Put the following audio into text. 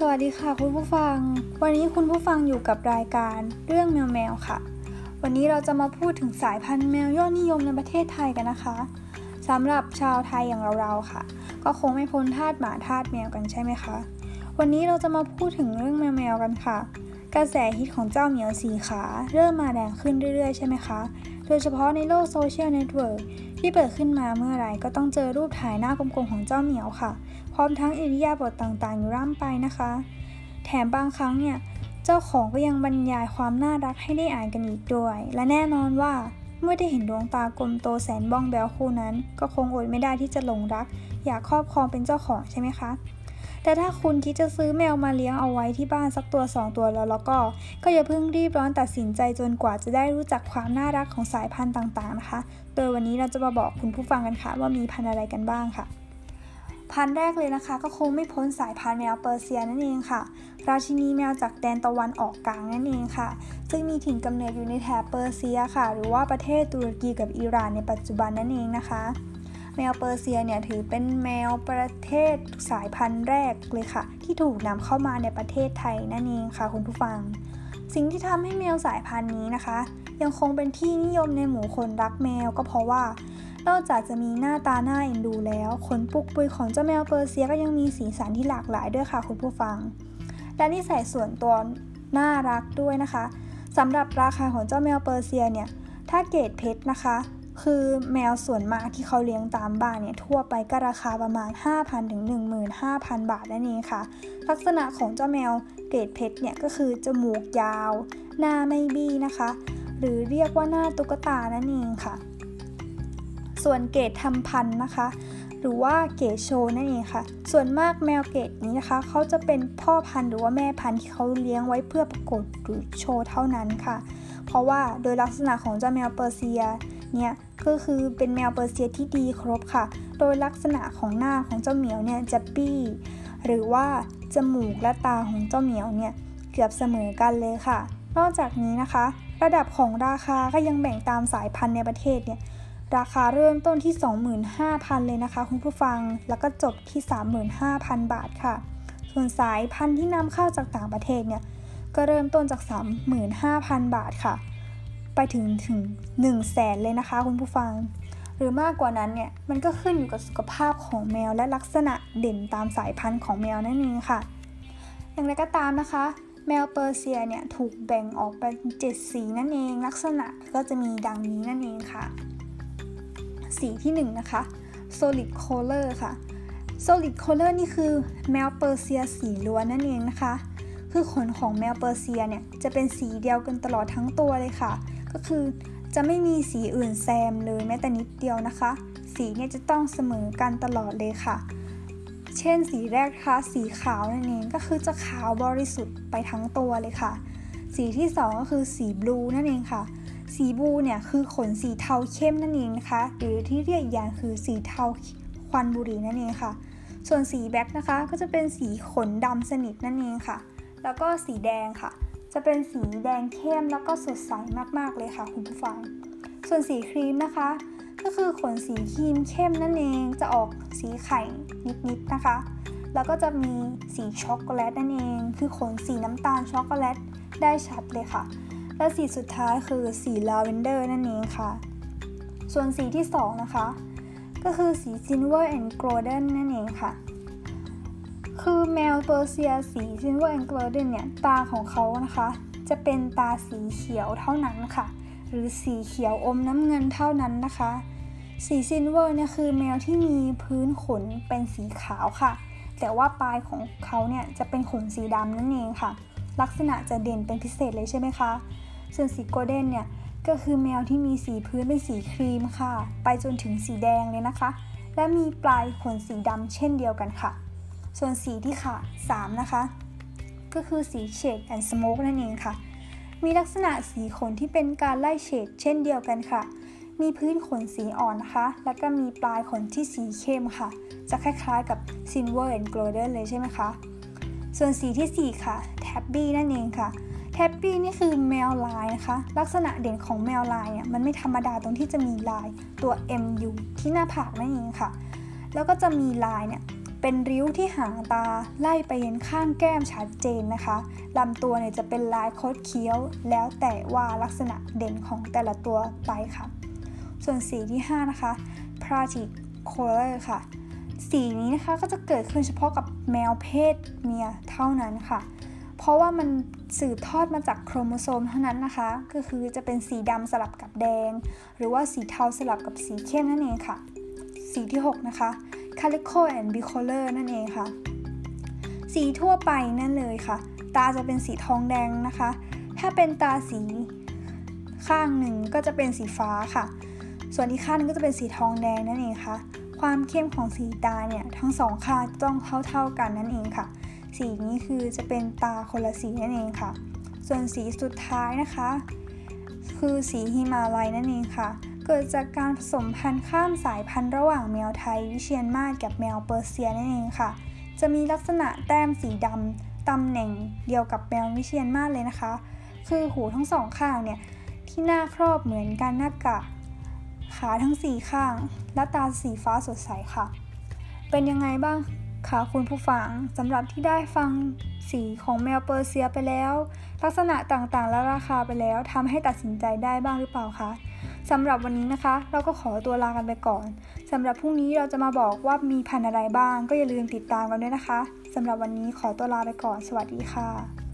สวัสดีค่ะคุณผู้ฟัง วันนี้คุณผู้ฟังอยู่กับรายการเรื่องแมวแมวค่ะ วันนี้เราจะมาพูดถึงสายพันธุ์แมวยอดนิยมในประเทศไทยกันนะคะสำหรับชาวไทยอย่างเราๆค่ะ ก็คงไม่พ้นทาสหมาทาสแมวกันใช่ไหมคะ วันนี้เราจะมาพูดถึงเรื่องแมวแมวกันค่ะ กระแสฮิตของเจ้าเหมียวสี่ขา เริ่มมาแรงขึ้นเรื่อยๆ ใช่ไหมคะ โดยเฉพาะในโลกโซเชียลเน็ตเวิร์กที่เปิดขึ้นมาเมื่อไรก็ต้องเจอรูปถ่ายหน้ากลมๆของเจ้าเหมียวค่ะ พร้อมทั้งอิริยาบถต่างๆ อยู่ร่ำไปนะคะ แถมบางครั้งเนี่ยเจ้าของก็ยังบรรยายความน่ารักให้ได้อ่านกันอีกด้วย และแน่นอนว่าเมื่อได้เห็นดวงตากลมโตแสนบ้องแบวคู่นั้น ก็คงอดไม่ได้ที่จะหลงรัก อยากครอบครองเป็นเจ้าของใช่ไหมคะ แต่ถ้าคุณคิดจะซื้อแมวมาเลี้ยงเอาไว้ที่บ้านสักตัว 2 ตัวแล้วแล้วก็ ก็อย่าเพิ่งรีบร้อนตัดสินใจจนกว่าจะได้รู้จักความน่ารักของสายพันธุ์ต่างๆนะคะ โดยวันนี้เราจะมาบอกคุณผู้ฟังกันค่ะว่ามีพันธุ์อะไรกันบ้างค่ะ พันธุ์แรกเลยนะคะ ก็คงไม่พ้นสายพันธุ์แมวเปอร์เซียนั่นเองค่ะ ราชินีแมวจากแดนตะวันออกกลางนั่นเองค่ะ ซึ่งมีถิ่นกำเนิดอยู่ในแถบเปอร์เซียค่ะ หรือว่าประเทศตุรกีกับอิหร่านในปัจจุบันนั่นเองนะคะ แมวเปอร์เซียเนี่ยถือเป็นแมวประเทศสายพันธุ์แรกเลยค่ะ ที่ถูกนำเข้ามาในประเทศไทยนั่นเองค่ะคุณผู้ฟัง สิ่งที่ทำให้แมวสายพันธุ์นี้นะคะ ยังคงเป็นที่นิยมในหมู่คนรักแมวก็เพราะว่า นอกจากจะมีหน้าตาหน้าเอ็นดูแล้ว ขนปุกปุยของเจ้าแมวเปอร์เซียก็ยังมีสีสันที่หลากหลายด้วยค่ะคุณผู้ฟัง และนิสัยส่วนตัวน่ารักด้วยนะคะสำหรับราคาของเจ้าแมวเปอร์เซียเนี่ยถ้าเกรดเพชรนะคะคือแมวส่วนมากที่เขาเลี้ยงตามบ้านเนี่ยทั่วไปก็ราคาประมาณ 5,000ถึง15,000 บาทนั่นเองค่ะ ลักษณะของเจ้าแมวเกรดเพชรเนี่ยก็คือจมูกยาว หน้าไม่บี้นะคะ หรือเรียกว่าหน้าตุ๊กตานั่นเองค่ะ ส่วนเกรดทำพันธุ์นะคะ หรือว่าเกรดโชนั่นเองค่ะ ส่วนมากแมวเกรดนี้นะคะเขาจะเป็นพ่อพันธุ์หรือว่าแม่พันธุ์ที่เขาเลี้ยงไว้เพื่อประกวดหรือโชว์เท่านั้นค่ะ เพราะว่าโดยลักษณะของเจ้าแมวเปอร์เซียเนี่ยก็คือเป็นแมวเปอร์เซียที่ดีครบค่ะ โดยลักษณะของหน้าของเจ้าเหมียวเนี่ยจะปี้หรือว่าจมูกและตาของเจ้าเหมียวเนี่ยเกือบเสมอกันเลยค่ะ นอกจากนี้นะคะ ระดับของราคาก็ยังแบ่งตามสายพันธุ์ในประเทศเนี่ย ราคาเริ่มต้นที่ 25,000 เลยนะคะคุณผู้ฟัง แล้วก็จบที่ 35,000 บาทค่ะ ส่วนสายพันธุ์ที่นำเข้าจากต่างประเทศเนี่ย ก็เริ่มต้นจาก 35,000 บาทค่ะ ไปถึงถึง 1 0 0 0 0แสนเลยนะคะคุณผู้ฟัง หรือมากกว่านั้นเนี่ย มันก็ขึ้นอยู่กับสุขภาพของแมวและลักษณะเด่นตามสายพันธุ์ของแมวนั่นเองค่ะ อย่างไรก็ตามนะคะแมวเปอร์เซียเนี่ยถูกแบ่งออกเป็น 7 สีนั่นเอง ลักษณะก็จะมีดังนี้นั่นเองค่ะ สีที่1นนะคะ solid color ค่ะ solid color นี่คือแมวเปอร์เซียสีล้วนนั่นเองนะคะ คือขนของแมวเปอร์เซียเนี่ยจะเป็นสีเดียวกันตลอดทั้งตัวเลยค่ะ ก็คือจะไม่มีสีอื่นแซมเลยแม้แต่นิดเดียวนะคะ สีเนี่ยจะต้องเสมอกันตลอดเลยค่ะ เช่นสีแรกคะสีขาวนั่นเองก็คือจะขาวบริสุทธิ์ไปทั้งตัวเลยค่ะ สีที่ 2 ก็คือสีบลูนั่นเองค่ะ สีบูเนี่ยคือขนสีเทาเข้มนั่นเองนะคะหรือที่เรียกอีกอย่างคือสีเทาควันบุหรี่นั่นเองค่ะ ส่วนสีแบ็คนะคะก็จะเป็นสีขนดำสนิทนั่นเองค่ะ แล้วก็สีแดงค่ะ จะเป็นสีแดงเข้มแล้วก็สดใสมากๆเลยค่ะคุณผู้ฟัง ส่วนสีครีมนะคะ ก็คือขนสีครีมเข้มนั่นเองจะออกสีไข่นิดๆนะคะ แล้วก็จะมีสีช็อกโกแลตนั่นเอง คือขนสีน้ำตาลช็อกโกแลตได้ชัดเลยค่ะ และสีสุดท้ายคือสีลาเวนเดอร์นั่นเองค่ะ ส่วนสีที่ 2 นะคะ ก็คือสี Silver and Golden นั่นเองค่ะ คือแมวเปอร์เซียสี Silver and Golden เนี่ย ตาของเขานะคะ จะเป็นตาสีเขียวเท่านั้นค่ะ หรือสีเขียวอมน้ำเงินเท่านั้นนะคะ สี Silver เนี่ยคือแมวที่มีพื้นขนเป็นสีขาวค่ะ แต่ว่าปลายของเขาเนี่ยจะเป็นขนสีดำนั่นเองค่ะลักษณะจะเด่นเป็นพิเศษเลยใช่ไหมคะ ส่วนสี Golden เนี่ยก็คือแมวที่มีสีพื้นเป็นสีครีมค่ะ ไปจนถึงสีแดงเลยนะคะ และมีปลายขนสีดำเช่นเดียวกันค่ะ ส่วนสีที่ค่ะ3นะคะ ก็คือสีเชดแอนด์สโมกนั่นเองค่ะ มีลักษณะสีขนที่เป็นการไล่เฉดเช่นเดียวกันค่ะ มีพื้นขนสีอ่อนนะคะ แล้วก็มีปลายขนที่สีเข้มค่ะ จะคล้ายๆกับ Silver and Golden เลยใช่ไหมคะ ส่วนสีที่ 4 ค่ะ Tabby นั่นเองค่ะ Tabby นี่คือแมวลายนะคะ ลักษณะเด่นของแมวลายเนี่ยมันไม่ธรรมดาตรงที่จะมีลายตัว MU ที่หน้าผากนั่นเองค่ะ แล้วก็จะมีลายเนี่ยเป็นริ้วที่หางตาไล่ไปยันข้างแก้มชัดเจนนะคะลำตัวเนี่ยจะเป็นลายโคดเคี้ยว แล้วแต่ว่าลักษณะเด่นของแต่ละตัวไปค่ะ ส่วนสีที่ 5 นะคะ p r a t i c color ค่ะ สีนี้นะคะก็จะเกิดขึ้นเฉพาะกับแมวเพศเมียเท่านั้นค่ะ ราะว่ามันสืบทอดมาจากโครโมโซมเท่านั้นนะคะ ก็คือจะเป็นสีดำสลับกับแดง หรือว่าสีเทาสลับกับสีเข้มนั่นเองค่ะ สีที่ 6 นะคะ calico and bicolor นั่นเองค่ะ สีทั่วไปนั่นเลยค่ะ ตาจะเป็นสีทองแดงนะคะ ถ้าเป็นตาสีข้างหนึ่งก็จะเป็นสีฟ้าค่ะ ส่วนอีกข้างนึงก็จะเป็นสีทองแดงนั่นเองค่ะ ความเข้มของสีตาเนี่ยทั้งสองข้างต้องเท่าๆกันนั่นเองค่ะ สีนี้คือจะเป็นตาคนละสีนั่นเองค่ะ ส่วนสีสุดท้ายนะคะ คือสีฮิมาลัยนั่นเองค่ะ เกิดจากการผสมพันธุ์ข้ามสายพันธุ์ระหว่างแมวไทยวิเชียนมาศกับแมวเปอร์เซียนั่นเองค่ะ จะมีลักษณะแต้มสีดำตำแหน่งเดียวกับแมววิเชียนมาศเลยนะคะ คือหูทั้งสองข้างเนี่ยที่หน้าครอบเหมือนกันหน้ากากขาทั้งสี่ข้าง และตาสีฟ้าสดใสค่ะ เป็นยังไงบ้าง คะคุณผู้ฟังสำหรับที่ได้ฟังสีของแมวเปอร์เซียไปแล้ว ลักษณะต่างๆและราคาไปแล้วทำให้ตัดสินใจได้บ้างหรือเปล่าคะสำหรับวันนี้นะคะ เราก็ขอตัวลากันไปก่อนสำหรับพรุ่งนี้เราจะมาบอกว่ามีพันธุ์อะไรบ้าง ก็อย่าลืมติดตามกันด้วยนะคะสำหรับวันนี้ขอตัวลาไปก่อน สวัสดีค่ะ